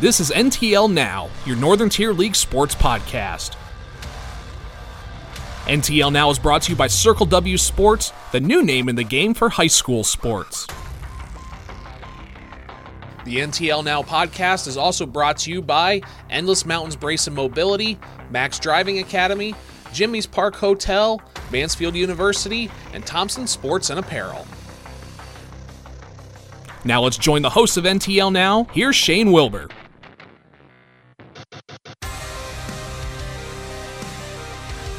This is NTL Now, your Northern Tier League sports podcast. NTL Now is brought to you by Circle W Sports, the new name in the game for high school sports. The NTL Now podcast is also brought to you by Endless Mountains Brace and Mobility, Max Driving Academy, Jimmy's Park Hotel, Mansfield University, and Thompson Sports and Apparel. Now let's join the host of NTL Now. Here's Shane Wilbur.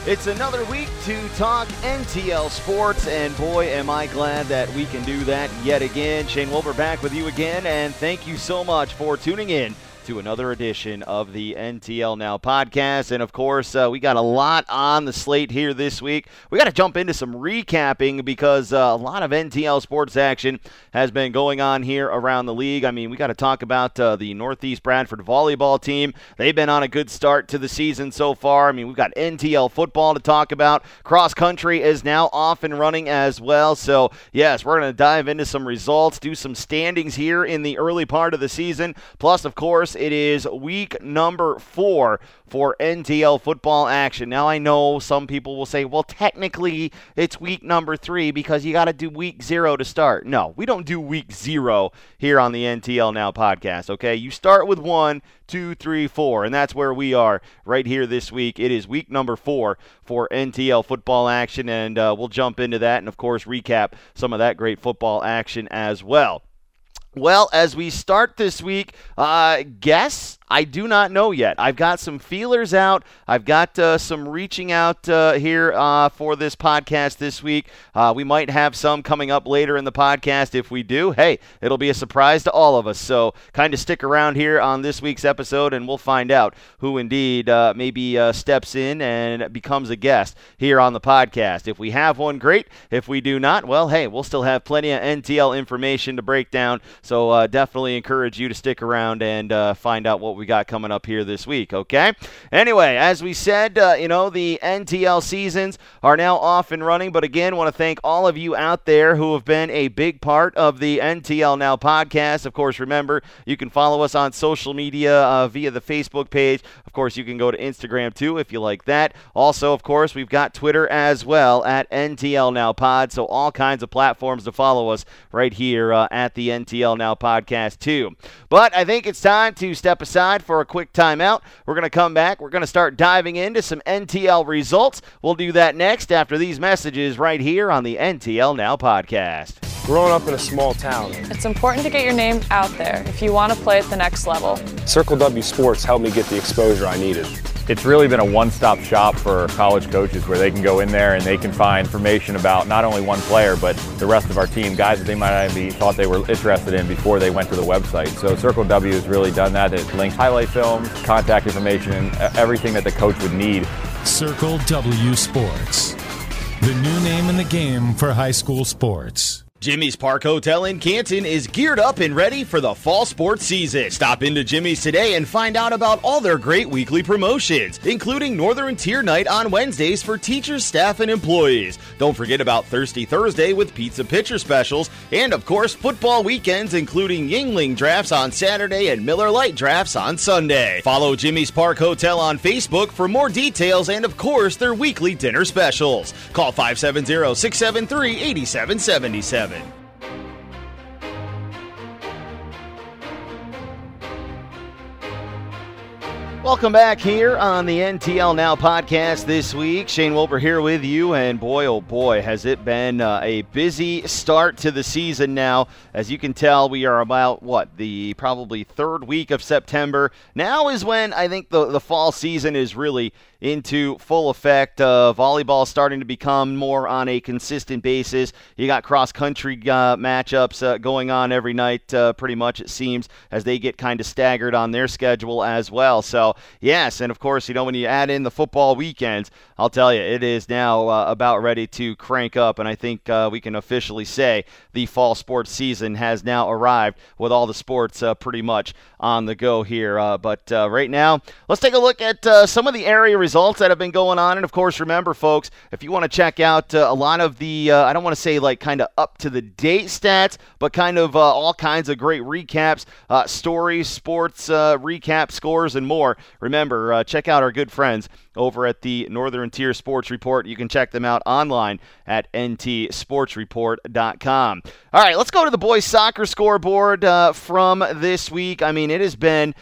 It's another week to talk NTL sports, and boy, am I glad that we can do that yet again. Shane Wilbur back with you again, and thank you so much for tuning in to another edition of the NTL Now podcast. And of course, uh, we got a lot on the slate here this week. We got to jump into some recapping because uh, a lot of NTL sports action has been going on here around the league. I mean, we got to talk about uh, the Northeast Bradford volleyball team. They've been on a good start to the season so far. I mean, we've got NTL football to talk about. Cross country is now off and running as well. So, yes, we're going to dive into some results, do some standings here in the early part of the season. Plus, of course, it is week number four for NTL football action. Now, I know some people will say, well, technically it's week number three because you got to do week zero to start. No, we don't do week zero here on the NTL Now podcast, okay? You start with one, two, three, four, and that's where we are right here this week. It is week number four for NTL football action, and uh, we'll jump into that and, of course, recap some of that great football action as well. Well, as we start this week, uh, guess I do not know yet. I've got some feelers out. I've got uh, some reaching out uh, here uh, for this podcast this week. Uh, we might have some coming up later in the podcast. If we do, hey, it'll be a surprise to all of us. So, kind of stick around here on this week's episode, and we'll find out who indeed uh, maybe uh, steps in and becomes a guest here on the podcast. If we have one, great. If we do not, well, hey, we'll still have plenty of NTL information to break down. So, definitely encourage you to stick around and find out what we got coming up here this week, okay? Anyway, as we said, uh, you know, the NTL seasons are now off and running, but again, want to thank all of you out there who have been a big part of the NTL Now podcast. Of course, remember, you can follow us on social media uh, via the Facebook page. Of course, you can go to Instagram too if you like that. Also, of course, we've got Twitter as well at NTL Now Pod, so all kinds of platforms to follow us right here uh, at the NTL Now podcast too. But I think it's time to step aside aside for a quick timeout. We're going to come back. We're going to start diving into some NTL results. We'll do that next after these messages right here on the NTL Now podcast. Growing up in a small town, it's important to get your name out there if you want to play at the next level. Circle W Sports helped me get the exposure I needed it's really been a one-stop shop for college coaches where they can go in there and they can find information about not only one player but the rest of our team, guys that they might not be thought they were interested in before they went to the website. So Circle W has really done that. It links highlight films, contact information, everything that the coach would need. Circle W Sports, the new name in the game for high school sports. Jimmy's Park Hotel in Canton is geared up and ready for the fall sports season. Stop into Jimmy's today and find out about all their great weekly promotions, including Northern Tier Night on Wednesdays for teachers, staff, and employees. Don't forget about Thirsty Thursday with pizza pitcher specials, and of course, football weekends, including Yuengling drafts on Saturday and Miller Lite drafts on Sunday. Follow Jimmy's Park Hotel on Facebook for more details and, of course, their weekly dinner specials. Call 570 673 8777. Welcome back here on the NTL Now podcast this week. Shane Wilbur here with you, and boy, oh boy, has it been uh, a busy start to the season now. As you can tell, we are about, what, the probably third week of September. Now is when I think the, the fall season is really into full effect. Uh, volleyball starting to become more on a consistent basis. You got cross country uh, matchups uh, going on every night, uh, pretty much, it seems, as they get kind of staggered on their schedule as well. So, yes, and of course, you know, when you add in the football weekends, I'll tell you, it is now uh, about ready to crank up, and I think uh, we can officially say the fall sports season has now arrived with all the sports pretty much on the go here. but right now, let's take a look at some of the area results results that have been going on. And of course, remember, folks, if you want to check out uh, a lot of the, uh, I don't want to say like kind of up to the date stats, but kind of uh, all kinds of great recaps, uh, stories, sports uh, recap, scores, and more. Remember, uh, check out our good friends over at the Northern Tier Sports Report. You can check them out online at ntsportsreport.com. All right, let's go to the boys soccer scoreboard from this week. I mean, it has been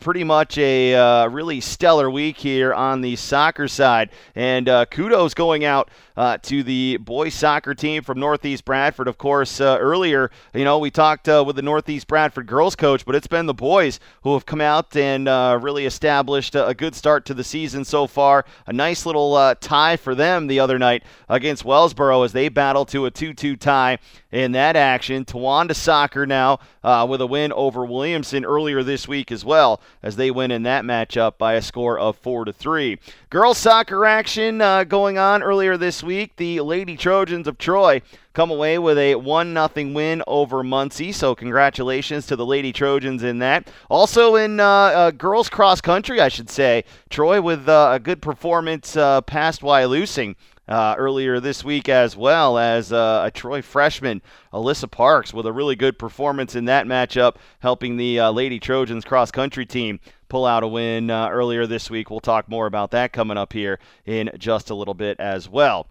pretty much a really stellar week here on the soccer side, and uh, kudos going out uh, to the boys soccer team from Northeast Bradford. Of course, uh, earlier, you know, we talked uh, with the Northeast Bradford girls coach, but it's been the boys who have come out and uh, really established a, a, good start to the season so far. A nice little uh, tie for them the other night against Wellsboro as they battle to a 2 2 tie in that action. Towanda Soccer now uh, with a win over Williamson earlier this week as well as they win in that matchup by a score of 4 to 3. Girls soccer action going on earlier this week the Lady Trojans of Troy come away with a 1 0 win over Muncy. So, congratulations to the Lady Trojans in that. Also, in uh, uh, girls cross country, I should say, Troy with uh, a good performance uh, past Wyalusing. Uh, earlier this week, as well as uh, a Troy freshman, Alyssa Parks, with a really good performance in that matchup, helping the uh, Lady Trojans cross country team pull out a win uh, earlier this week. We'll talk more about that coming up here in just a little bit as well.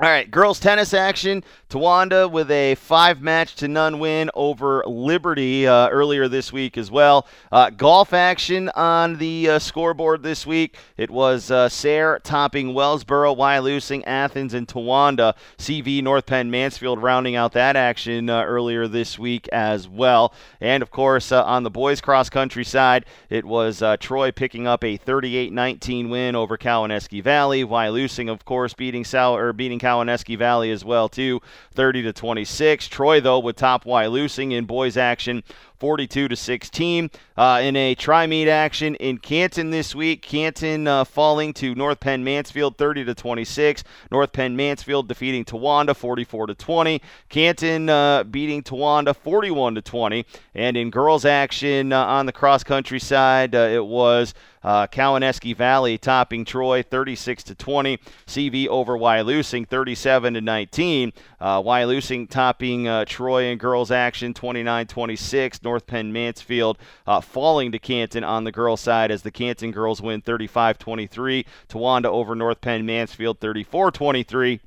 All right, girls tennis action. Towanda with a five match to none win over Liberty uh, earlier this week as well. Uh, golf action on the uh, scoreboard this week. It was uh, Sayre topping Wellsboro, Wyalusing, Athens, and Towanda. CV North Penn Mansfield rounding out that action uh, earlier this week as well. And of course, uh, on the boys cross country side, it was uh, Troy picking up a 38-19 win over Cowanesque Valley. Wyalusing, of course, beating Sal or beating beating Cowanesque Valley as well too, 30 to 26. Troy though with top Wyalusing in boys action 42 to 16. Uh, in a tri-meet action in Canton this week, Canton uh, falling to North Penn Mansfield 30 to 26. North Penn Mansfield defeating Towanda 44 to 20. Canton uh, beating Towanda 41 to 20. And in girls action on the cross country side, it was uh, Valley topping Troy 36 to 20. CV over Wyalusing 37 to 19. Uh, Wyalusing topping uh, Troy in girls action 29 26. North Penn Mansfield uh, falling to Canton on the girls' side as the Canton girls win 35 23. Towanda over North Penn Mansfield 34 23.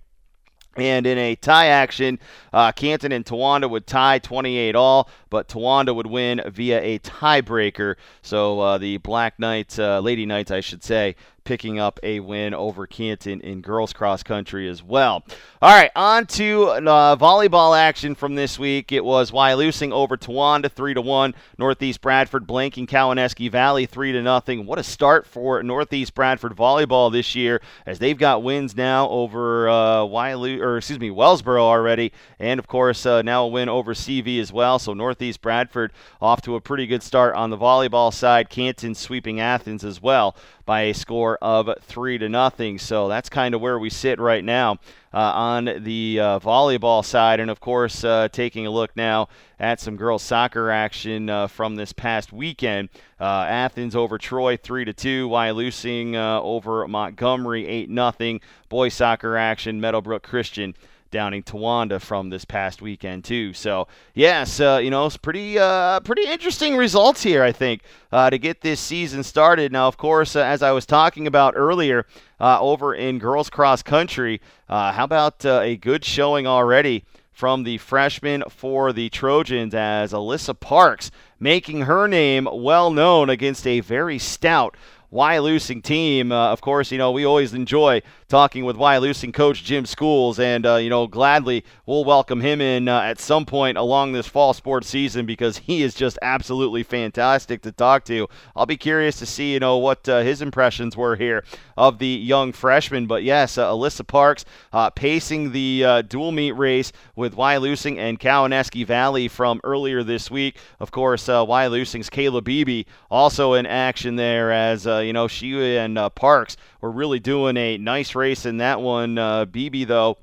And in a tie action, uh, Canton and Towanda would tie 28 all, but Towanda would win via a tiebreaker. So uh, the Black Knights, uh, Lady Knights, I should say, picking up a win over Canton in girls cross country as well. All right, on to uh, volleyball action from this week. It was Wyalusing over Towanda three to one. Northeast Bradford blanking Cowanesque Valley three to nothing. What a start for Northeast Bradford volleyball this year, as they've got wins now over uh, or excuse me Wellsboro already, and of course uh, now a win over CV as well. So Northeast Bradford off to a pretty good start on the volleyball side. Canton sweeping Athens as well by a score of three to nothing. So that's kind of where we sit right now uh, on the uh, volleyball side, and of course, uh, taking a look now at some girls soccer action uh, from this past weekend. Uh, Athens over Troy three to two. Wyalusing over Montgomery eight nothing. Boys soccer action. Meadowbrook Christian downing Towanda from this past weekend too. So yes, uh, you know, it's pretty uh, pretty interesting results here. I think uh, to get this season started. Now, of course, uh, as I was talking about earlier, uh, over in girls cross country, uh, how about a good showing already? From the freshman for the Trojans, as Alyssa Parks making her name well known against a very stout Wyalusing team. Uh, of course, you know, we always enjoy talking with Wyalusing coach Jim Schools, and, uh, you know, gladly we'll welcome him in uh, at some point along this fall sports season because he is just absolutely fantastic to talk to. I'll be curious to see, you know, what uh, his impressions were here of the young freshman. But yes, uh, Alyssa Parks uh, pacing the dual meet race with Wyalusing and Cowanesque Valley from earlier this week. Of course, uh, Wyalusing's Kayla Beebe also in action there as, you know, she and Parks were really doing a nice race in that one. Uh, Beebe, though,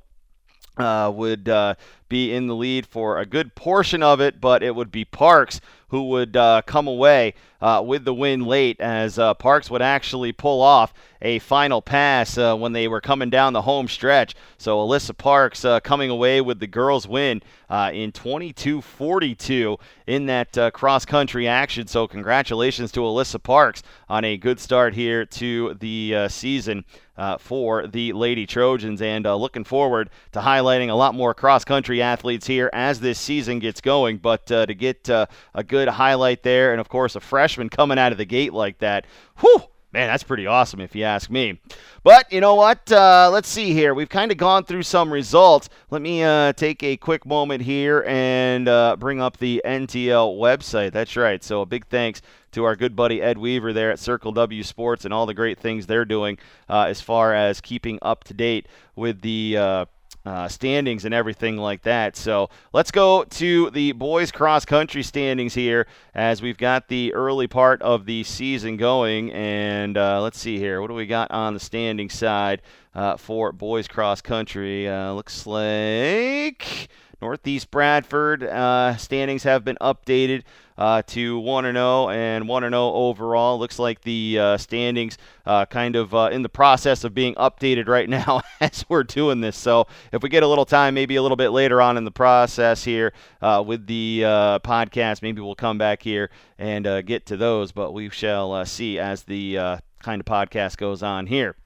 uh, would uh, be in the lead for a good portion of it, but it would be Parks who would uh, come away uh, with the win late as uh, Parks would actually pull off a final pass uh, when they were coming down the home stretch. So Alyssa Parks coming away with the girls' win in 22-42 in that cross country action. So congratulations to Alyssa Parks on a good start here to the season. Uh, for the Lady Trojans. And uh, looking forward to highlighting a lot more cross country athletes here as this season gets going. But uh, to get a good highlight there, and of course, a freshman coming out of the gate like that, whew! Man, that's pretty awesome if you ask me. But you know what? Uh, let's see here. We've kind of gone through some results. Let me uh, take a quick moment here and uh, bring up the NTL website. That's right. So a big thanks to our good buddy Ed Weaver there at Circle W Sports and all the great things they're doing uh, as far as keeping up to date with the uh, standings and everything like that. So let's go to the boys cross country standings here as we've got the early part of the season going. And uh, let's see here. What do we got on the standing side uh, for boys cross country? Uh, looks like. Northeast Bradford uh, standings have been updated uh, to 1 0 and 1 0 overall. Looks like the uh, standings uh, kind of uh, in the process of being updated right now as we're doing this. So if we get a little time, maybe a little bit later on in the process here uh, with the podcast, maybe we'll come back here and get to those. But we shall see as the kind of podcast goes on here.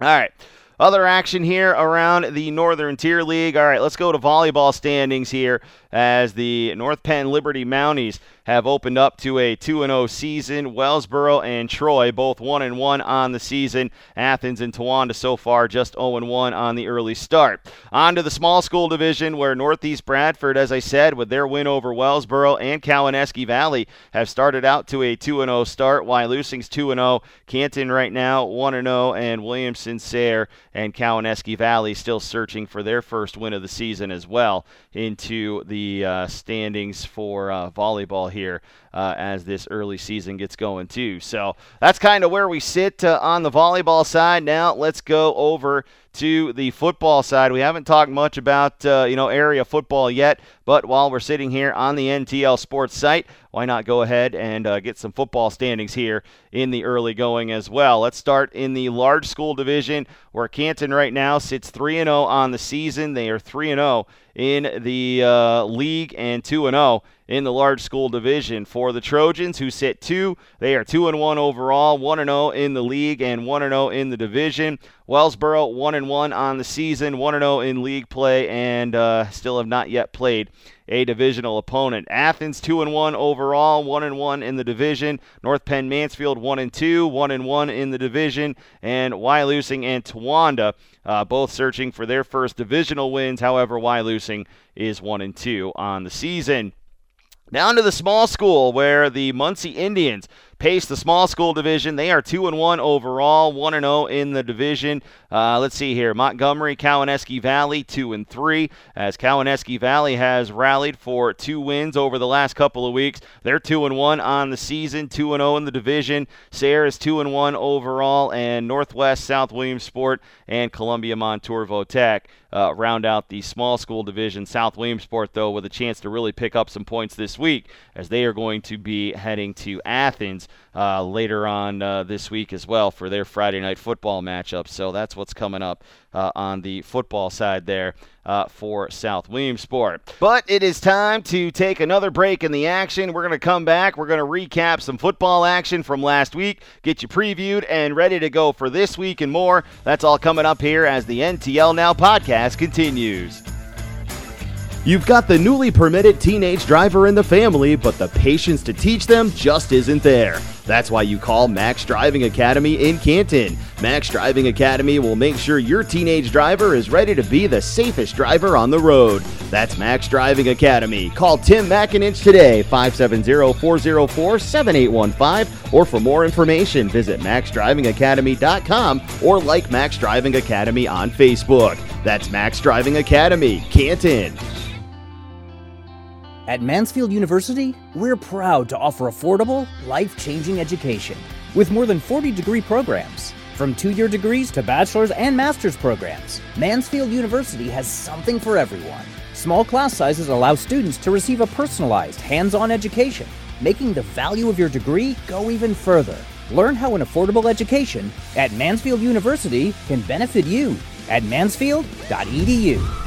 All right. Other action here around the Northern Tier League. All right, let's go to volleyball standings here as the North Penn Liberty Mounties have opened up to a 2 0 season. Wellsboro and Troy both 1 1 on the season. Athens and Towanda so far just 0 1 on the early start. On to the small school division where Northeast Bradford, as I said, with their win over Wellsboro and Cowanesque Valley, have started out to a 2 0 start. Wyalusing's 2 0. Canton right now 1 0, and Williamson Sayre and Cowanesque Valley still searching for their first win of the season as well into the uh, standings for uh, volleyball here uh, as this early season gets going too. So that's kind of where we sit uh, on the volleyball side. Now let's go over to the football side. We haven't talked much about uh, you know area football yet, but while we're sitting here on the NTL Sports site, why not go ahead and uh, get some football standings here in the early going as well? Let's start in the large school division where Canton right now sits 3 and 0 on the season. They are 3 and 0 in the uh, league and 2 and 0 in the large school division. For the Trojans, who sit two, they are 2 and 1 overall, 1 and 0 in the league, and 1 and 0 in the division. Wellsboro 1 and 1 on the season, 1 and 0 in league play, and uh, still have not yet played a divisional opponent. Athens 2 and 1 overall, 1 and 1 in the division. North Penn Mansfield 1 and 2, 1 and 1 in the division, and Wyalusing and Towanda uh, both searching for their first divisional wins. However, Wyalusing is 1 and 2 on the season. Down to the small school where the Muncy Indians pace the small school division. They are 2 and 1 overall, 1 and 0 in the division. Uh, let's see here. Montgomery, Cowanesque Valley 2 and 3 as Cowanesque Valley has rallied for two wins over the last couple of weeks. They're 2 and 1 on the season, 2 and 0 in the division. Sayre is 2 and 1 overall and Northwest South Williamsport and Columbia Montour Votech uh, round out the small school division. South Williamsport, though, with a chance to really pick up some points this week as they are going to be heading to Athens uh, later on uh, this week as well for their Friday night football matchup. So that's what's coming up uh, on the football side there. Uh, for South Williamsport. But it is time to take another break in the action. We're going to come back. We're going to recap some football action from last week, get you previewed and ready to go for this week and more. That's all coming up here as the NTL Now podcast continues. You've got the newly permitted teenage driver in the family, but the patience to teach them just isn't there. That's why you call Max Driving Academy in Canton. Max Driving Academy will make sure your teenage driver is ready to be the safest driver on the road. That's Max Driving Academy. Call Tim McIninch today, 570-404-7815, or for more information, visit maxdrivingacademy.com or like Max Driving Academy on Facebook. That's Max Driving Academy, Canton. At Mansfield University, we're proud to offer affordable, life changing education with more than 40 degree programs From two year degrees to bachelor's and master's programs, Mansfield University has something for everyone. Small class sizes allow students to receive a personalized, hands on education, making the value of your degree go even further. Learn how an affordable education at Mansfield University can benefit you at mansfield.edu.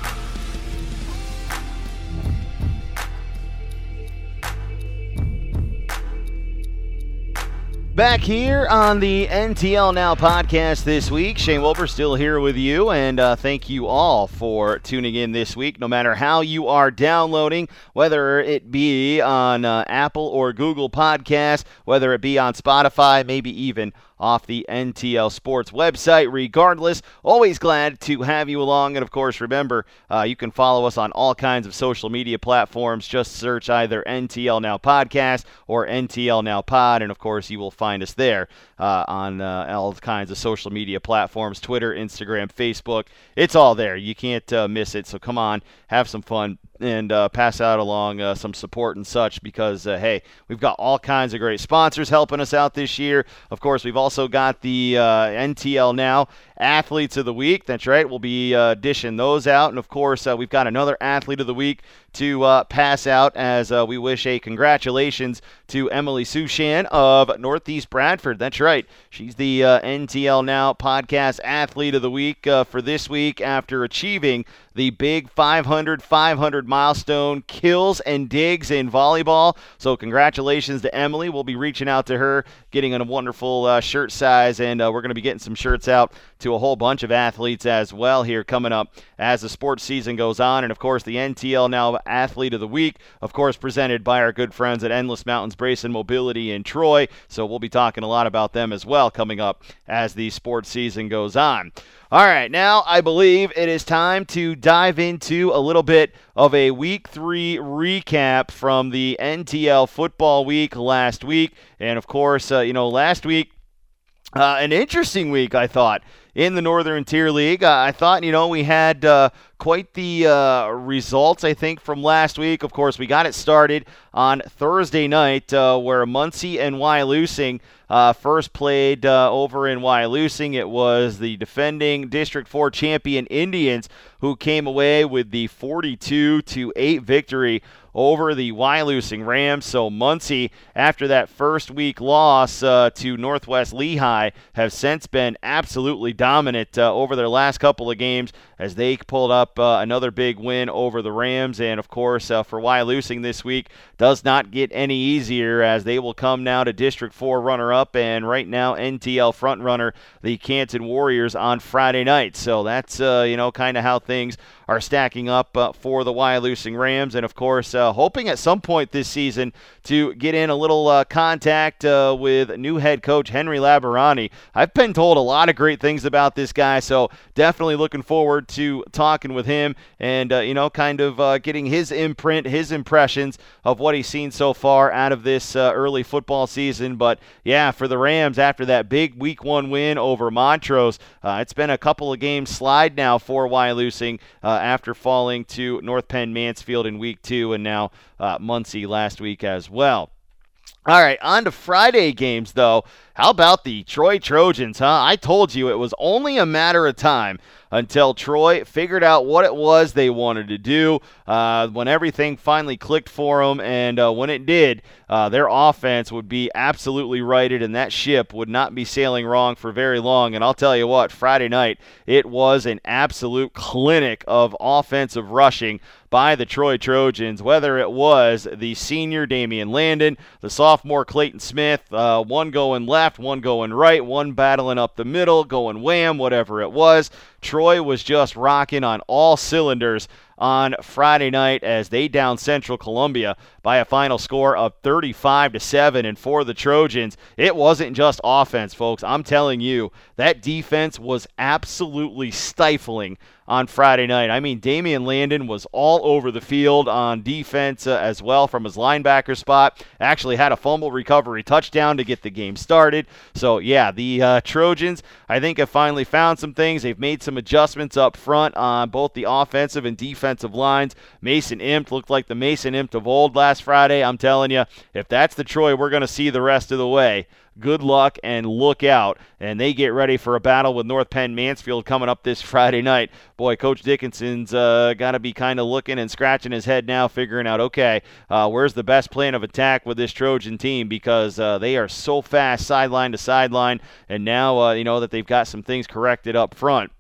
Back here on the NTL Now podcast this week. Shane Wilbur still here with you, and uh, thank you all for tuning in this week. No matter how you are downloading, whether it be on uh, Apple or Google Podcast, whether it be on Spotify, maybe even off the NTL Sports website. Regardless, always glad to have you along. And of course, remember, uh, you can follow us on all kinds of social media platforms. Just search either NTL Now Podcast or NTL Now Pod. And of course, you will find us there uh, on uh, all kinds of social media platforms Twitter, Instagram, Facebook. It's all there. You can't uh, miss it. So come on, have some fun and uh, pass out along uh, some support and such because, uh, hey, we've got all kinds of great sponsors helping us out this year. Of course, we've also got the NTL Now Athletes of the Week. That's right, we'll be uh, dishing those out. And of course, uh, we've got another Athlete of the Week to pass out as we wish a congratulations to Emily Sushan of Northeast Bradford. That's right, she's the NTL Now Podcast Athlete of the Week for this week after achieving the big 500 500 milestone kills and digs in volleyball. So, congratulations to Emily. We'll be reaching out to her, getting a wonderful uh, shirt size, and uh, we're going to be getting some shirts out to a whole bunch of athletes as well here coming up as the sports season goes on. And of course, the NTL Now Athlete of the Week, of course, presented by our good friends at Endless Mountains Brace and Mobility in Troy. So, we'll be talking a lot about them as well coming up as the sports season goes on. All right, now I believe it is time to dive into a little bit of a week three recap from the NTL football week last week. And of course, uh, you know, last week, uh, an interesting week, I thought, in the Northern Tier League. Uh, I thought, you know, we had uh, quite the uh, results, I think, from last week. Of course, we got it started on Thursday night uh, where Muncy and Wyalusing uh, first played uh, over in Wyalusing. It was the defending District 4 champion Indians who came away with the 42 to 8 victory over the Wyalusing Rams. So Muncy, after that first week loss uh, to Northwest Lehigh, have since been absolutely dominant uh, over their last couple of games as they pulled up uh, another big win over the Rams. And of course, uh, for Wyalusing this week, does not get any easier as they will come now to District 4 runner up and right now NTL front runner, the Canton Warriors, on Friday night. So that's, uh, you know, kind of how things are stacking up uh, for the Wyalusing Rams. And of course, uh, hoping at some point this season to get in a little uh, contact uh, with new head coach Henry Labarani. I've been told a lot of great things about this guy, so definitely looking forward to talking with him and, uh, you know, kind of uh, getting his imprint, his impressions of what he's seen so far out of this early football season. But yeah, for the Rams, after that big week one win over Montrose, it's been a couple of games slide now for Wyalusing after falling to North Penn Mansfield in week two and now uh, Muncy last week as well. All right, on to Friday games, though. How about the Troy Trojans, huh? I told you it was only a matter of time until Troy figured out what it was they wanted to do. Uh, when everything finally clicked for them, and uh, when it did, uh, their offense would be absolutely righted, and that ship would not be sailing wrong for very long. And I'll tell you what, Friday night, it was an absolute clinic of offensive rushing by the Troy Trojans, whether it was the senior Damian Landon, the sophomore Clayton Smith, uh, one going left, one going right, one battling up the middle, going wham, whatever it was. Troy was just rocking on all cylinders on Friday night as they down Central Columbia by a final score of 35 to 7 and for the Trojans it wasn't just offense folks I'm telling you that defense was absolutely stifling on Friday night. I mean, Damian Landon was all over the field on defense uh, as well from his linebacker spot. Actually, had a fumble recovery touchdown to get the game started. So, yeah, the uh, Trojans, I think, have finally found some things. They've made some adjustments up front on both the offensive and defensive lines. Mason Impt looked like the Mason Impt of old last Friday. I'm telling you, if that's the Troy we're going to see the rest of the way, good luck and look out. And they get ready for a battle with North Penn Mansfield coming up this Friday night. Boy, Coach Dickinson's uh, got to be kind of looking and scratching his head now, figuring out, okay, uh, where's the best plan of attack with this Trojan team because uh, they are so fast sideline to sideline. And now, uh, you know, that they've got some things corrected up front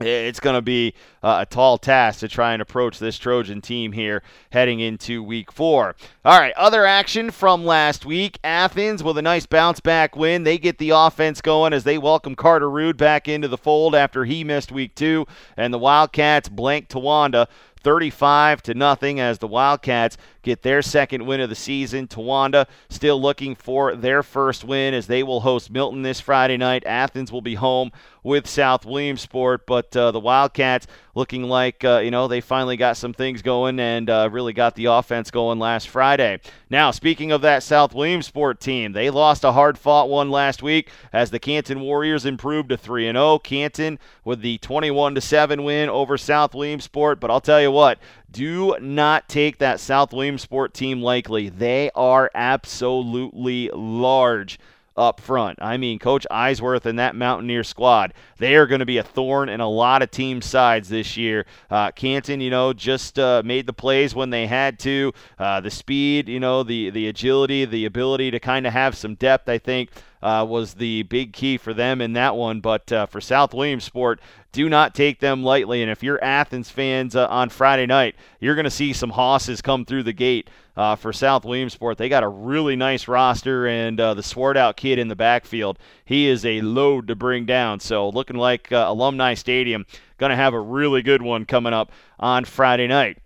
it's going to be uh, a tall task to try and approach this Trojan team here heading into week four. All right, other action from last week. Athens with a nice bounce back win. They get the offense going as they welcome Carter Rood back into the fold after he missed week two. And the Wildcats blank Towanda 35 to nothing as the Wildcats get their second win of the season. Towanda still looking for their first win as they will host Milton this Friday night. Athens will be home with South Williamsport, but uh, the Wildcats looking like uh, you know they finally got some things going and uh, really got the offense going last Friday. Now, speaking of that South Williamsport team, they lost a hard-fought one last week as the Canton Warriors improved to 3 and 0. Canton with the 21 to 7 win over South Williamsport, but I'll tell you what, do not take that South Williamsport team lightly. They are absolutely large up front. I mean, Coach Eisworth and that Mountaineer squad, they are going to be a thorn in a lot of team sides this year. Uh, Canton, you know, just uh, made the plays when they had to. Uh, the speed, you know, the the agility, the ability to kind of have some depth. I think uh, was the big key for them in that one. But uh, for South Williamsport, do not take them lightly. And if you're Athens fans uh, on Friday night, you're going to see some hosses come through the gate uh, for South Williamsport. They got a really nice roster, and uh, the sword out kid in the backfield, he is a load to bring down. So looking like uh, Alumni Stadium going to have a really good one coming up on Friday night.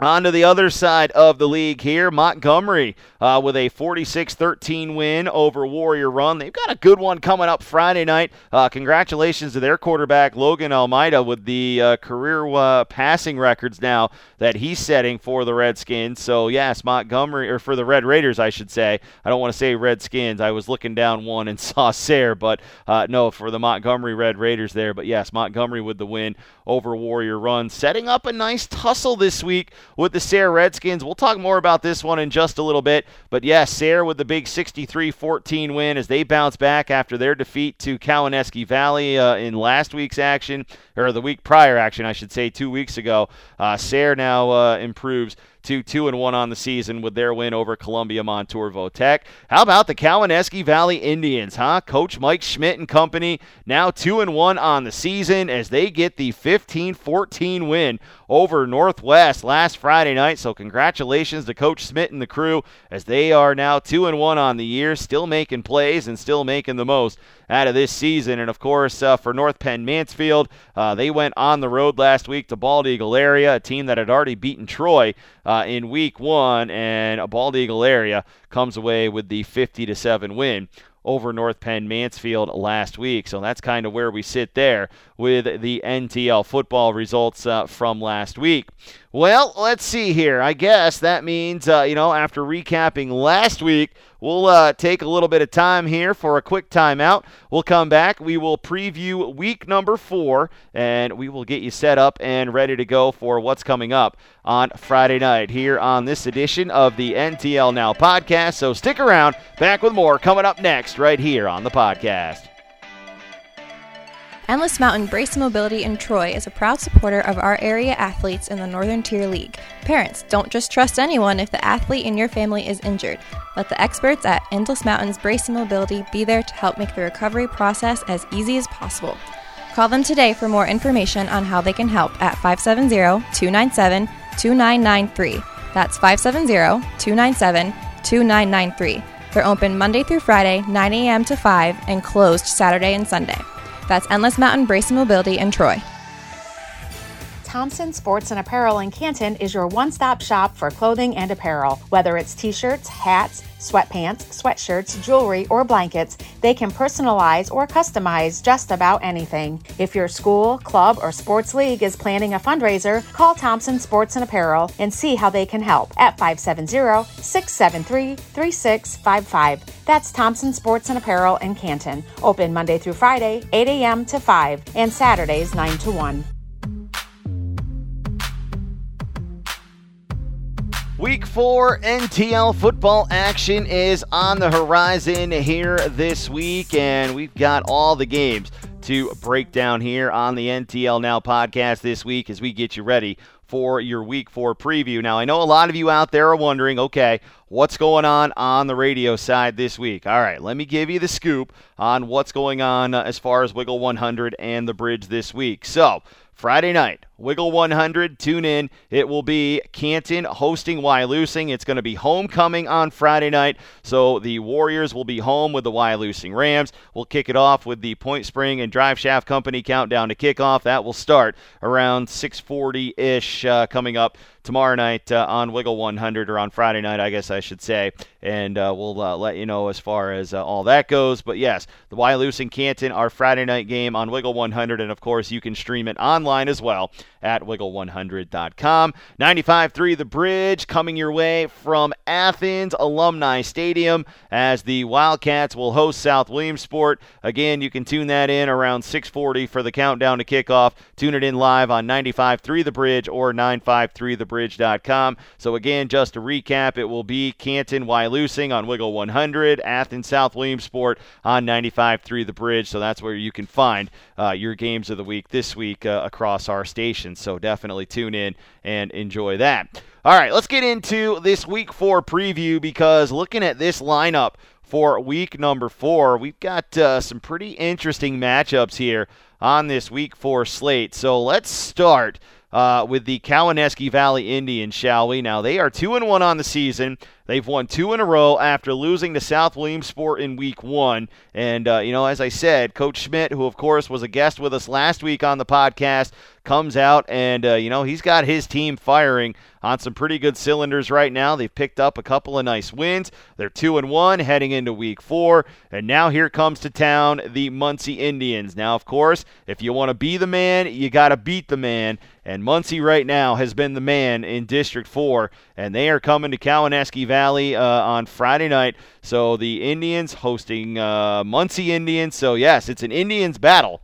On to the other side of the league here, Montgomery uh, with a 46 13 win over Warrior Run. They've got a good one coming up Friday night. Uh, congratulations to their quarterback, Logan Almeida, with the uh, career uh, passing records now that he's setting for the Redskins. So, yes, Montgomery, or for the Red Raiders, I should say. I don't want to say Redskins. I was looking down one and saw Sayre, but uh, no, for the Montgomery Red Raiders there. But yes, Montgomery with the win over Warrior Run, setting up a nice tussle this week with the Sayre Redskins. We'll talk more about this one in just a little bit. But yes, Sayre with the big 63 14 win as they bounce back after their defeat to Cowanesque Valley uh, in last week's action, or the week prior action, I should say, two weeks ago. Uh, Sayre now uh, improves to two and one on the season with their win over Columbia Montour Votech. How about the Cowanesque Valley Indians, huh? Coach Mike Schmidt and company now two and one on the season as they get the 15-14 win over Northwest last Friday night. So congratulations to Coach Schmidt and the crew as they are now two and one on the year, still making plays and still making the most out of this season. And of course, uh, for North Penn Mansfield, uh, they went on the road last week to Bald Eagle area, a team that had already beaten Troy uh, in week one, and a Bald Eagle area comes away with the 50 to 7 win over North Penn Mansfield last week. So that's kind of where we sit there with the NTL football results uh, from last week. Well, let's see here. I guess that means, uh, you know, after recapping last week, we'll uh, take a little bit of time here for a quick timeout. We'll come back. We will preview week number four, and we will get you set up and ready to go for what's coming up on Friday night here on this edition of the NTL Now podcast. So stick around. Back with more coming up next, right here on the podcast. Endless Mountain Brace Mobility in Troy is a proud supporter of our area athletes in the Northern Tier League. Parents, don't just trust anyone if the athlete in your family is injured. Let the experts at Endless Mountains Brace and Mobility be there to help make the recovery process as easy as possible. Call them today for more information on how they can help at 570 297 2993. That's 570 297 2993. They're open Monday through Friday, 9 a.m. to 5, and closed Saturday and Sunday. That's Endless Mountain Brace and Mobility in Troy. Thompson Sports and Apparel in Canton is your one stop shop for clothing and apparel. Whether it's t shirts, hats, sweatpants, sweatshirts, jewelry, or blankets, they can personalize or customize just about anything. If your school, club, or sports league is planning a fundraiser, call Thompson Sports and Apparel and see how they can help at 570 673 3655. That's Thompson Sports and Apparel in Canton. Open Monday through Friday, 8 a.m. to 5, and Saturdays, 9 to 1. Week four NTL football action is on the horizon here this week, and we've got all the games to break down here on the NTL Now podcast this week as we get you ready for your week four preview. Now, I know a lot of you out there are wondering okay, what's going on on the radio side this week? All right, let me give you the scoop on what's going on as far as Wiggle 100 and the bridge this week. So, Friday night, Wiggle 100, tune in. It will be Canton hosting Wyalusing. It's going to be homecoming on Friday night, so the Warriors will be home with the Wyalusing Rams. We'll kick it off with the Point Spring and Drive Shaft Company countdown to kickoff. That will start around 6:40-ish uh, coming up tomorrow night uh, on Wiggle 100 or on Friday night, I guess I should say. And uh, we'll uh, let you know as far as uh, all that goes. But yes, the Wyalusing Canton, our Friday night game on Wiggle 100. And of course, you can stream it online as well at wiggle100.com. 95.3 The Bridge coming your way from Athens Alumni Stadium as the Wildcats will host South Williamsport. Again, you can tune that in around 6:40 for the countdown to kickoff. Tune it in live on 95.3 The Bridge or 953thebridge.com. So again, just to recap, it will be Canton Wyalusing on Wiggle 100, Athens South Williamsport on 95.3 The Bridge. So that's where you can find uh, your games of the week this week uh, across our stations. So definitely tune in and enjoy that. All right, let's get into this week four preview because looking at this lineup for week number four, we've got uh, some pretty interesting matchups here on this week four slate. So let's start. Uh, with the Cowanesque Valley Indians, shall we? Now they are two and one on the season. They've won two in a row after losing to South Williamsport in week one. And, uh, you know, as I said, Coach Schmidt, who of course was a guest with us last week on the podcast, comes out and, uh, you know, he's got his team firing on some pretty good cylinders right now. They've picked up a couple of nice wins. They're two and one heading into week four. And now here comes to town the Muncy Indians. Now, of course, if you want to be the man, you got to beat the man. And Muncy right now has been the man in District 4, and they are coming to Cowanesque Valley uh, on Friday night. So the Indians hosting uh, Muncy Indians. So, yes, it's an Indians battle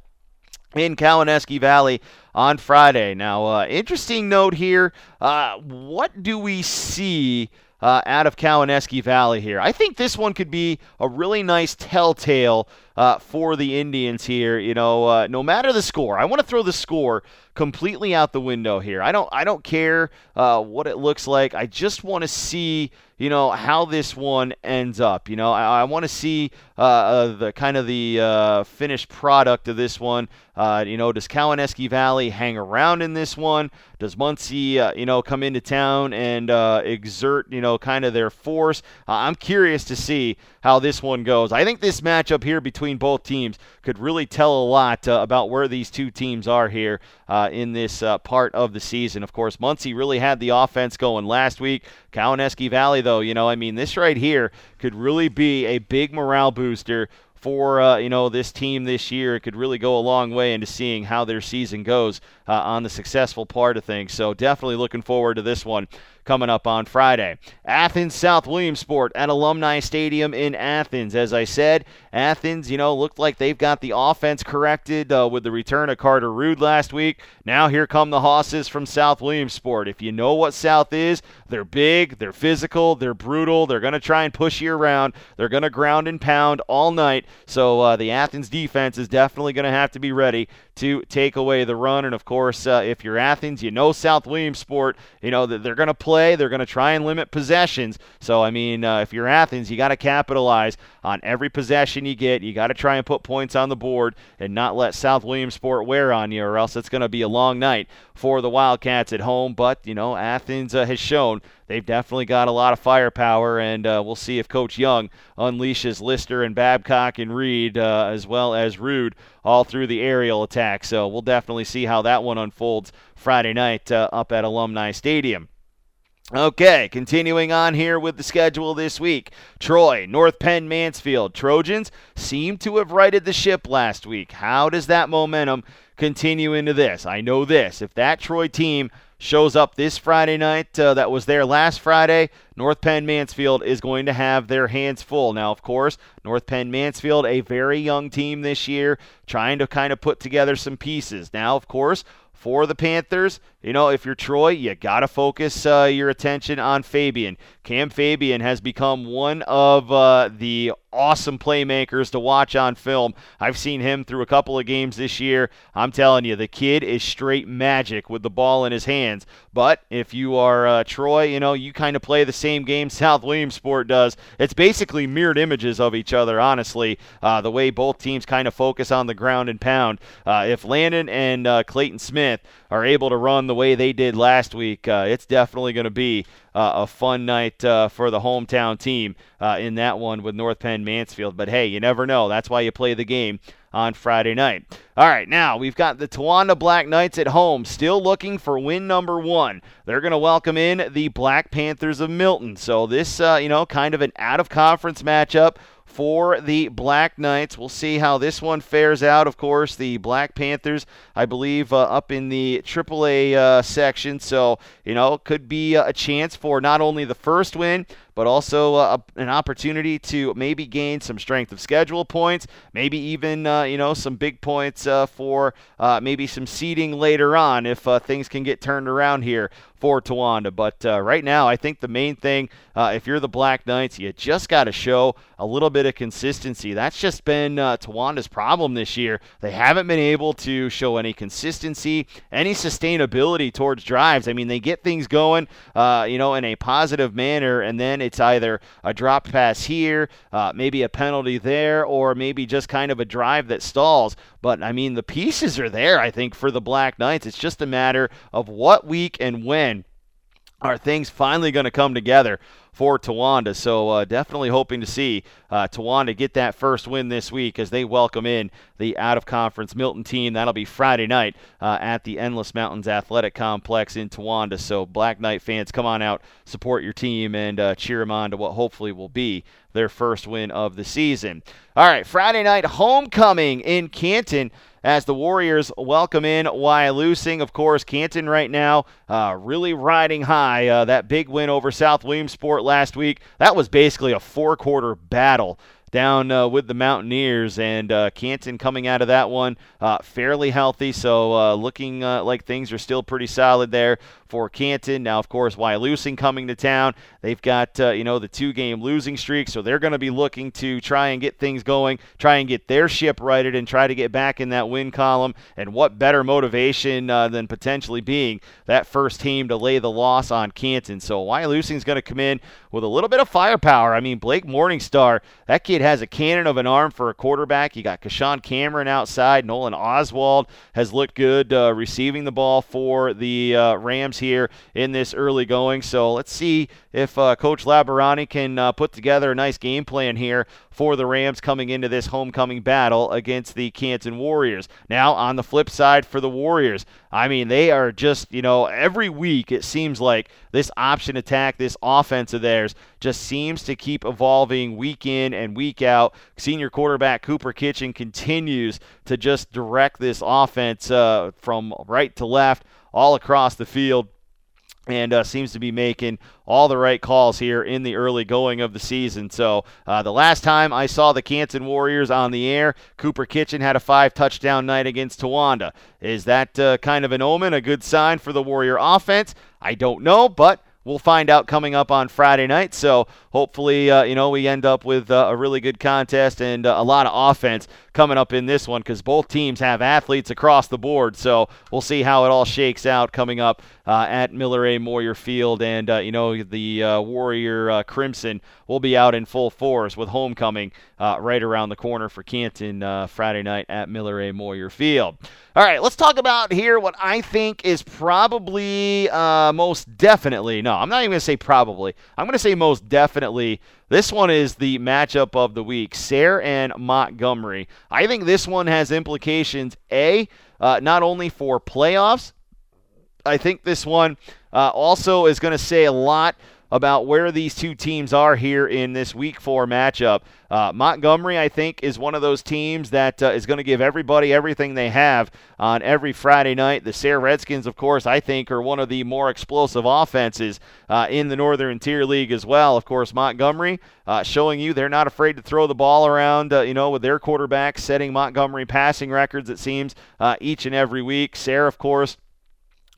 in Cowanesque Valley on Friday. Now, uh, interesting note here uh, what do we see? Uh, out of Cowanesque Valley here. I think this one could be a really nice telltale uh, for the Indians here. You know, uh, no matter the score, I want to throw the score completely out the window here. I don't I don't care uh, what it looks like. I just want to see you know how this one ends up. You know, I, I want to see uh, uh, the kind of the uh, finished product of this one. You know, does Cowanesque Valley hang around in this one? Does Muncy, you know, come into town and exert, you know, kind of their force? I'm curious to see how this one goes. I think this matchup here between both teams could really tell a lot uh, about where these two teams are here uh, in this uh, part of the season. Of course, Muncy really had the offense going last week. Cowanesque Valley, though, you know, I mean, this right here could really be a big morale booster for uh, you know this team this year. It could really go a long way into seeing how their season goes uh, on the successful part of things. So definitely looking forward to this one coming up on Friday. Athens South Williamsport at Alumni Stadium in Athens. As I said, Athens, you know, looked like they've got the offense corrected uh, with the return of Carter Rude last week. Now here come the Hosses from South Williamsport. If you know what South is, they're big, they're physical, they're brutal, they're going to try and push you around, they're going to ground and pound all night. So uh, the Athens defense is definitely going to have to be ready to take away the run. And of course, uh, if you're Athens, you know South Williamsport, you know that they're going to play, they're going to try and limit possessions. So, I mean, uh, if you're Athens, you got to capitalize on every possession you get. You got to try and put points on the board and not let South Williamsport wear on you, or else it's going to be a long night for the Wildcats at home. But, you know, Athens uh, has shown they've definitely got a lot of firepower, and uh, we'll see if Coach Young unleashes Lister and Babcock and Reed, uh, as well as Rude, all through the aerial attack. So we'll definitely see how that one unfolds Friday night uh, up at Alumni Stadium. Okay, continuing on here with the schedule this week. Troy, North Penn, Mansfield. Trojans seem to have righted the ship last week. How does that momentum continue into this? I know this. If that Troy team shows up this Friday night uh, that was there last Friday, North Penn Mansfield is going to have their hands full. Now, of course, North Penn Mansfield, a very young team this year, trying to kind of put together some pieces. Now, of course, for the Panthers, you know, if you're Troy, you got to focus uh, your attention on Fabian. Cam Fabian has become one of uh, the awesome playmakers to watch on film. I've seen him through a couple of games this year. I'm telling you, the kid is straight magic with the ball in his hands. But if you are uh, Troy, you know, you kind of play the same game South Williamsport does. It's basically mirrored images of each other, honestly, uh, the way both teams kind of focus on the ground and pound. Uh, if Landon and uh, Clayton Smith are able to run the way they did last week, uh, it's definitely going to be uh, a fun night uh, for the hometown team uh, in that one with North Penn Mansfield. But hey, you never know. That's why you play the game on Friday night. All right, now we've got the Towanda Black Knights at home, still looking for win number one. They're going to welcome in the Black Panthers of Milton. So this, uh, you know, kind of an out of conference matchup for the Black Knights. We'll see how this one fares out. Of course, the Black Panthers, I believe, uh, up in the AAA uh, section. So, you know, could be a chance for not only the first win, but also uh, an opportunity to maybe gain some strength of schedule points, maybe even uh, you know some big points uh, for uh, maybe some seeding later on if things can get turned around here for Towanda. But right now, I think the main thing, if you're the Black Knights, you just got to show a little bit of consistency. That's just been Towanda's problem this year. They haven't been able to show any consistency, any sustainability towards drives. I mean, they get things going, you know, in a positive manner, and then it's either a drop pass here, uh, maybe a penalty there, or maybe just kind of a drive that stalls. But I mean, the pieces are there, I think, for the Black Knights. It's just a matter of what week and when are things finally going to come together for Towanda. So uh, definitely hoping to see uh, Towanda get that first win this week as they welcome in the out of conference Milton team. That'll be Friday night uh, at the Endless Mountains Athletic Complex in Towanda. So Black Knight fans, come on out, support your team, and uh, cheer them on to what hopefully will be their first win of the season. All right, Friday night homecoming in Canton as the Warriors welcome in Wyalusing. Of course, Canton right now uh, really riding high. Uh, that big win over South Williamsport last week, that was basically a four quarter battle down uh, with the Mountaineers, and uh, Canton coming out of that one uh, fairly healthy. So uh, looking uh, like things are still pretty solid there for Canton. Now, of course, Wyalusing coming to town, they've got uh, you know the two-game losing streak, so they're going to be looking to try and get things going, try and get their ship righted, and try to get back in that win column. And what better motivation than potentially being that first team to lay the loss on Canton? So Wyalusing is going to come in with a little bit of firepower. I mean, Blake Morningstar, that kid has a cannon of an arm for a quarterback. You got Kashawn Cameron outside. Nolan Oswald has looked good uh, receiving the ball for the uh, Rams here in this early going. So let's see if uh, Coach Labarani can uh, put together a nice game plan here for the Rams coming into this homecoming battle against the Canton Warriors. Now, on the flip side for the Warriors, I mean, they are just, you know, every week it seems like this option attack, this offense of theirs, just seems to keep evolving week in and week out. Senior quarterback Cooper Kitchen continues to just direct this offense uh, from right to left all across the field and uh, seems to be making all the right calls here in the early going of the season. So uh, the last time I saw the Canton Warriors on the air, Cooper Kitchen had a five touchdown night against Towanda. Is that uh, kind of an omen, a good sign for the Warrior offense? I don't know, but we'll find out coming up on Friday night. So hopefully, uh, you know, we end up with uh, a really good contest and uh, a lot of offense coming up in this one because both teams have athletes across the board. So we'll see how it all shakes out coming up uh, at Miller A. Moyer Field. And, uh, you know, the uh, Warrior Crimson will be out in full force with homecoming right around the corner for Canton Friday night at Miller A. Moyer Field. All right, let's talk about here what I think is probably most definitely, no, I'm not even going to say probably, I'm going to say most definitely this one is the matchup of the week Sayre and Montgomery. I think this one has implications, A, uh, not only for playoffs, I think this one uh, also is going to say a lot about where these two teams are here in this week four matchup. Uh, Montgomery, I think, is one of those teams that uh, is going to give everybody everything they have on every Friday night. The Sayre Redskins, of course, I think, are one of the more explosive offenses uh, in the Northern Tier League as well. Of course, Montgomery uh, showing you they're not afraid to throw the ball around, uh, you know, with their quarterback setting Montgomery passing records, it seems, uh, each and every week. Sayre, of course,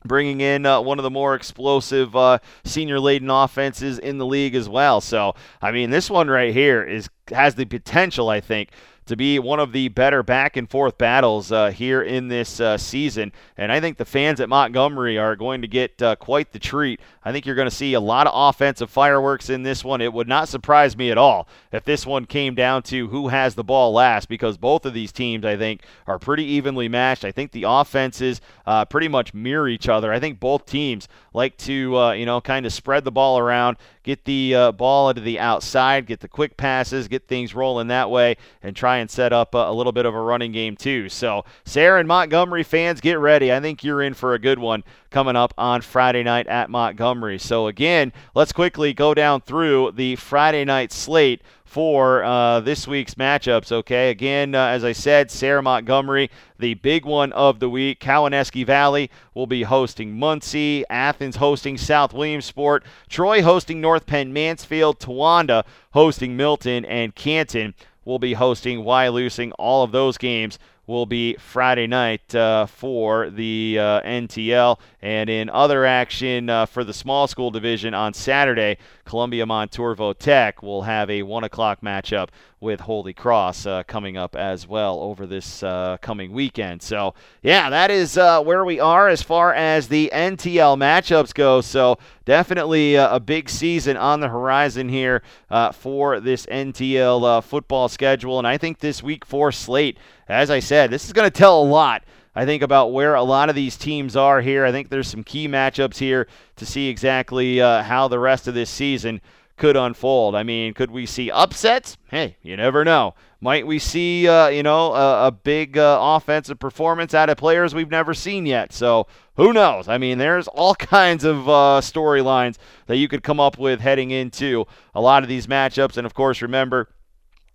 bringing in uh, one of the more explosive uh, senior laden offenses in the league as well. So, I mean, this one right here is has the potential, I think, to be one of the better back and forth battles uh, here in this uh, season. And I think the fans at Montgomery are going to get uh, quite the treat. I think you're going to see a lot of offensive fireworks in this one. It would not surprise me at all if this one came down to who has the ball last because both of these teams, I think, are pretty evenly matched. I think the offenses uh, pretty much mirror each other. I think both teams like to, uh, you know, kind of spread the ball around, get the uh, ball into the outside, get the quick passes, get things rolling that way, and try and set up a, a little bit of a running game too. So, Sayre and Montgomery fans, get ready. I think you're in for a good one coming up on Friday night at Montgomery. So, again, let's quickly go down through the Friday night slate for uh, this week's matchups. Okay, again, uh, as I said, Sayre Montgomery, the big one of the week. Cowanesque Valley will be hosting Muncy, Athens hosting South Williamsport, Troy hosting North Penn Mansfield, Towanda hosting Milton, and Canton will be hosting Wyalusing. All of those games will be Friday night uh, for the uh, NTL. And in other action uh, for the small school division on Saturday, Columbia Montour Vo-Tech will have a 1 o'clock matchup with Holy Cross uh, coming up as well over this uh, coming weekend. So, yeah, that is uh, where we are as far as the NTL matchups go. So, definitely a big season on the horizon here uh, for this NTL uh, football schedule. And I think this week four slate, as I said, this is going to tell a lot. I think about where a lot of these teams are here. I think there's some key matchups here to see exactly uh, how the rest of this season could unfold. I mean, could we see upsets? Hey, you never know. Might we see, uh, you know, a, a big uh, offensive performance out of players we've never seen yet? So who knows? I mean, there's all kinds of uh, storylines that you could come up with heading into a lot of these matchups. And of course, remember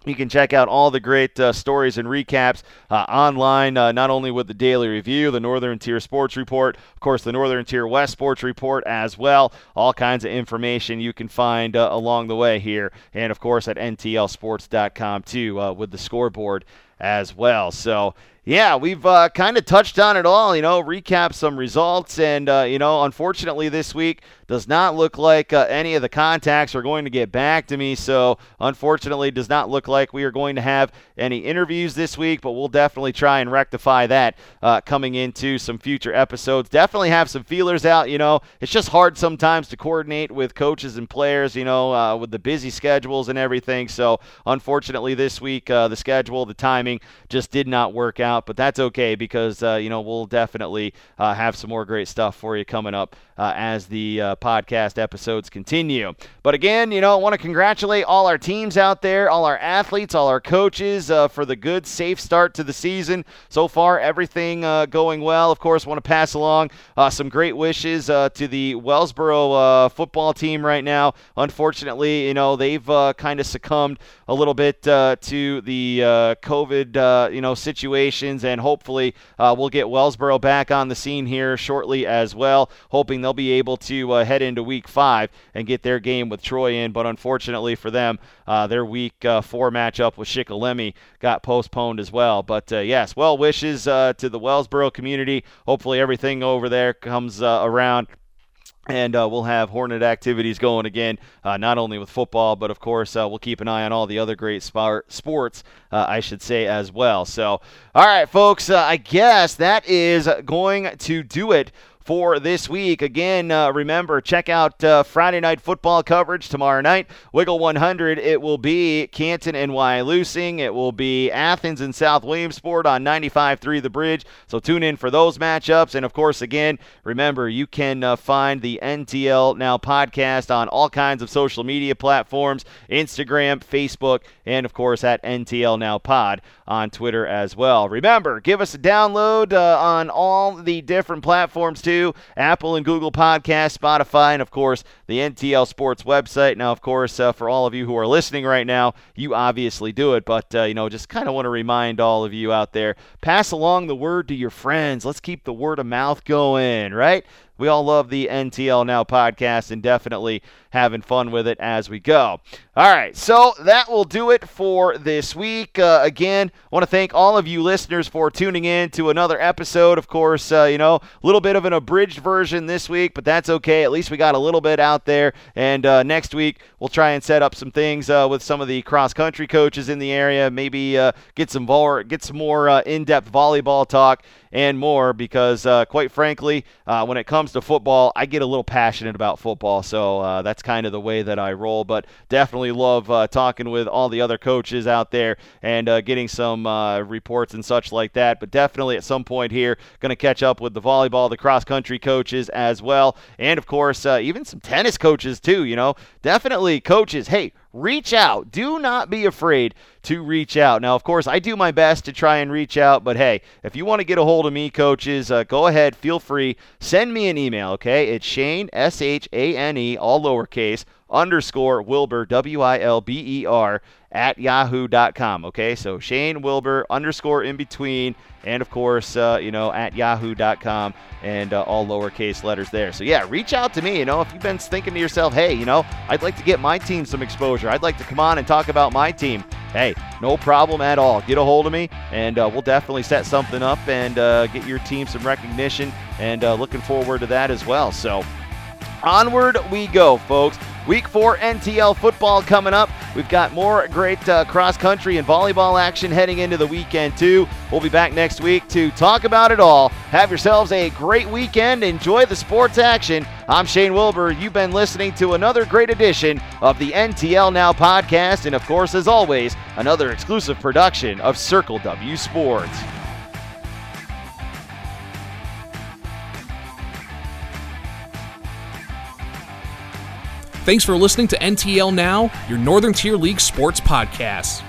you can check out all the great uh, stories and recaps uh, online, uh, not only with the Daily Review, the Northern Tier Sports Report, of course, the Northern Tier West Sports Report as well. All kinds of information you can find uh, along the way here. And, of course, at NTLSports.com, too, uh, with the scoreboard as well. So, yeah, we've uh, kind of touched on it all, you know, recap some results. And, uh, you know, unfortunately, this week does not look like uh, any of the contacts are going to get back to me. So, unfortunately, does not look like we are going to have any interviews this week, but we'll definitely try and rectify that uh, coming into some future episodes. Definitely have some feelers out, you know. It's just hard sometimes to coordinate with coaches and players, you know, uh, with the busy schedules and everything. So, unfortunately, this week, uh, the schedule, the timing just did not work out but that's okay because uh, you know we'll definitely uh, have some more great stuff for you coming up as the podcast episodes continue. But again, you know, I want to congratulate all our teams out there, all our athletes, all our coaches uh, for the good, safe start to the season. So far, everything uh, going well. Of course, want to pass along some great wishes to the Wellsboro football team right now. Unfortunately, you know they've kind of succumbed a little bit to the COVID, you know, situations, and hopefully uh, we'll get Wellsboro back on the scene here shortly as well. Hoping they'll be able to uh, head into Week Five and get their game with Troy in, but unfortunately for them, uh, their Week uh, Four matchup with Shikellamy got postponed as well. But uh, yes, well wishes uh, to the Wellsboro community. Hopefully everything over there comes around and uh, we'll have Hornet activities going again, uh, not only with football, but of course, uh, we'll keep an eye on all the other great sports, uh, I should say, as well. So, all right, folks, uh, I guess that is going to do it for this week. Again, uh, remember, check out uh, Friday night football coverage tomorrow night. Wiggle 100, it will be Canton and Wyalusing. It will be Athens and South Williamsport on 95.3 The Bridge. So tune in for those matchups. And of course, again, remember, you can uh, find the NTL Now podcast on all kinds of social media platforms Instagram, Facebook, and of course at NTL Now Pod on Twitter as well. Remember, give us a download uh, on all the different platforms too. Apple and Google Podcasts, Spotify, and of course the NTL Sports website. Now, of course, uh, for all of you who are listening right now, you obviously do it, but uh, you know, just kind of want to remind all of you out there, pass along the word to your friends. Let's keep the word of mouth going, right? we all love the NTL Now podcast and definitely having fun with it as we go. All right, so that will do it for this week. Uh, again, I want to thank all of you listeners for tuning in to another episode. Of course, uh, you know, a little bit of an abridged version this week, but that's okay. At least we got a little bit out there. And uh, next week, we'll try and set up some things uh, with some of the cross country coaches in the area. Maybe uh, get some vol- get some more uh, in depth volleyball talk and more because, uh, quite frankly, uh, when it comes to football, I get a little passionate about football. So uh, that's kind of the way that I roll. But definitely love uh, talking with all the other coaches out there and uh, getting some uh, reports and such like that. But definitely at some point here, going to catch up with the volleyball, the cross country coaches as well. And of course, even some tennis coaches too. You know, definitely coaches. Hey, reach out. Do not be afraid to reach out. Now, of course, I do my best to try and reach out, but hey, if you want to get a hold of me, coaches, uh, go ahead, feel free. Send me an email, okay? It's Shane, S H A N E, all lowercase, underscore Wilber, W I L B E R, at yahoo.com. Okay, so Shane Wilber, underscore in between, and of course, uh, you know, at yahoo.com, and uh, all lowercase letters there. So yeah, reach out to me. You know, if you've been thinking to yourself, hey, you know, I'd like to get my team some exposure, I'd like to come on and talk about my team. Hey, no problem at all. Get a hold of me, and uh, we'll definitely set something up and uh, get your team some recognition. And uh, looking forward to that as well. So, onward we go, folks. Week four NTL football coming up. We've got more great uh, cross country and volleyball action heading into the weekend, too. We'll be back next week to talk about it all. Have yourselves a great weekend. Enjoy the sports action. I'm Shane Wilber. You've been listening to another great edition of the NTL Now podcast. And of course, as always, another exclusive production of Circle W Sports. Thanks for listening to NTL Now, your Northern Tier League sports podcast.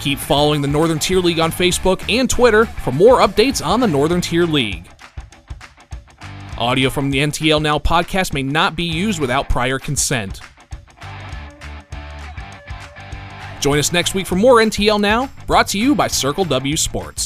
Keep following the Northern Tier League on Facebook and Twitter for more updates on the Northern Tier League. Audio from the NTL Now podcast may not be used without prior consent. Join us next week for more NTL Now, brought to you by Circle W Sports.